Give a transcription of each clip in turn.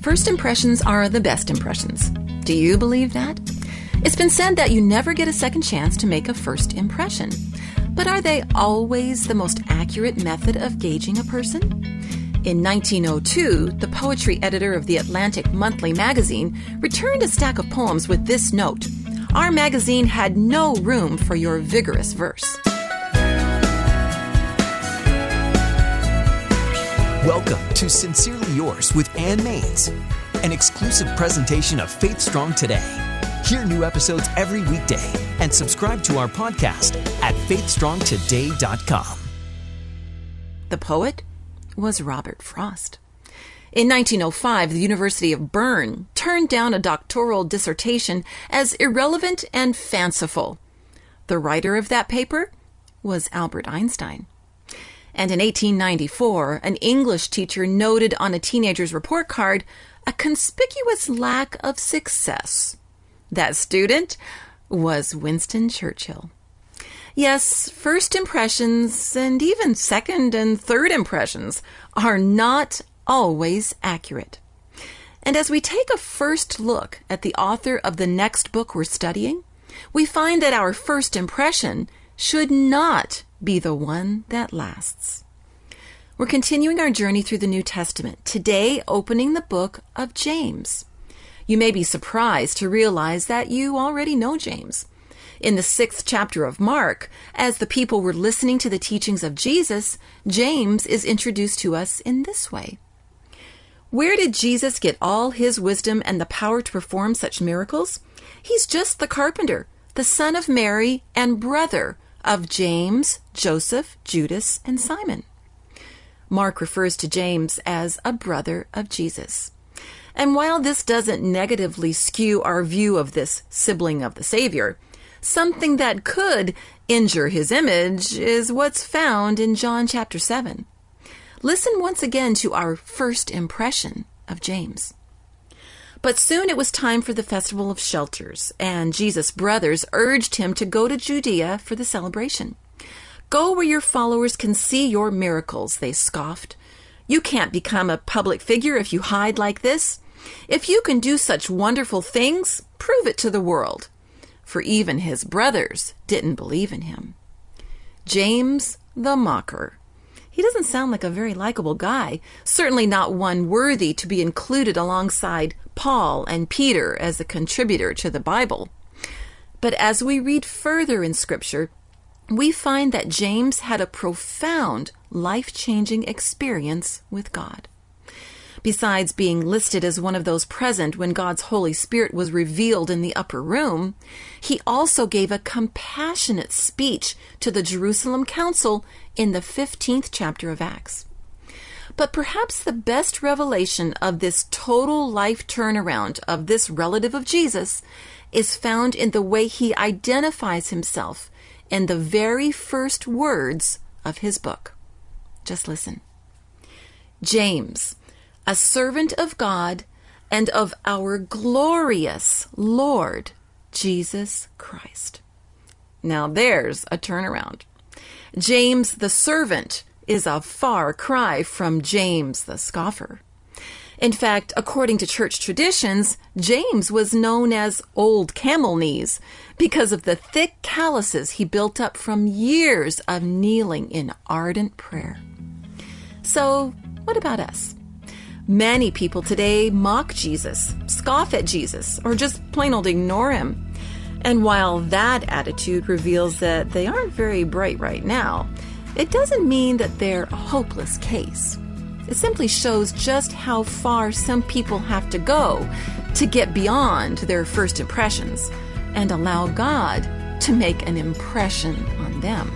First impressions are the best impressions. Do you believe that? It's been said that you never get a second chance to make a first impression. But are they always the most accurate method of gauging a person? In 1902, the poetry editor of the Atlantic Monthly magazine returned a stack of poems with this note Our magazine had no room for your vigorous verse. Welcome to Sincerely Yours with Ann Maines, an exclusive presentation of Faith Strong Today. Hear new episodes every weekday and subscribe to our podcast at faithstrongtoday.com. The poet was Robert Frost. In 1905, the University of Bern turned down a doctoral dissertation as irrelevant and fanciful. The writer of that paper was Albert Einstein. And in 1894, an English teacher noted on a teenager's report card a conspicuous lack of success. That student was Winston Churchill. Yes, first impressions and even second and third impressions are not always accurate. And as we take a first look at the author of the next book we're studying, we find that our first impression should not be the one that lasts. We're continuing our journey through the New Testament, today opening the book of James. You may be surprised to realize that you already know James. In the sixth chapter of Mark, as the people were listening to the teachings of Jesus, James is introduced to us in this way. Where did Jesus get all his wisdom and the power to perform such miracles? He's just the carpenter, the son of Mary and brother of James, Joseph, Judas, and Simon. Mark refers to James as a brother of Jesus. And while this doesn't negatively skew our view of this sibling of the Savior, something that could injure his image is what's found in John chapter 7. Listen once again to our first impression of James. But soon it was time for the festival of shelters, and Jesus' brothers urged him to go to Judea for the celebration. Go where your followers can see your miracles, they scoffed. You can't become a public figure if you hide like this. If you can do such wonderful things, prove it to the world. For even his brothers didn't believe in him. James the mocker. He doesn't sound like a very likable guy, certainly not one worthy to be included alongside Paul and Peter as a contributor to the Bible. But as we read further in Scripture, we find that James had a profound life changing experience with God. Besides being listed as one of those present when God's Holy Spirit was revealed in the upper room, he also gave a compassionate speech to the Jerusalem Council in the 15th chapter of Acts. But perhaps the best revelation of this total life turnaround of this relative of Jesus is found in the way he identifies himself in the very first words of his book. Just listen. James, a servant of God and of our glorious Lord Jesus Christ. Now there's a turnaround. James the servant is a far cry from James the scoffer. In fact, according to church traditions, James was known as Old Camel Knees because of the thick calluses he built up from years of kneeling in ardent prayer. So, what about us? Many people today mock Jesus, scoff at Jesus, or just plain old ignore him. And while that attitude reveals that they aren't very bright right now, it doesn't mean that they're a hopeless case. It simply shows just how far some people have to go to get beyond their first impressions and allow God to make an impression on them.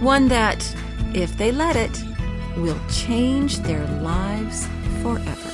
One that, if they let it, will change their lives forever.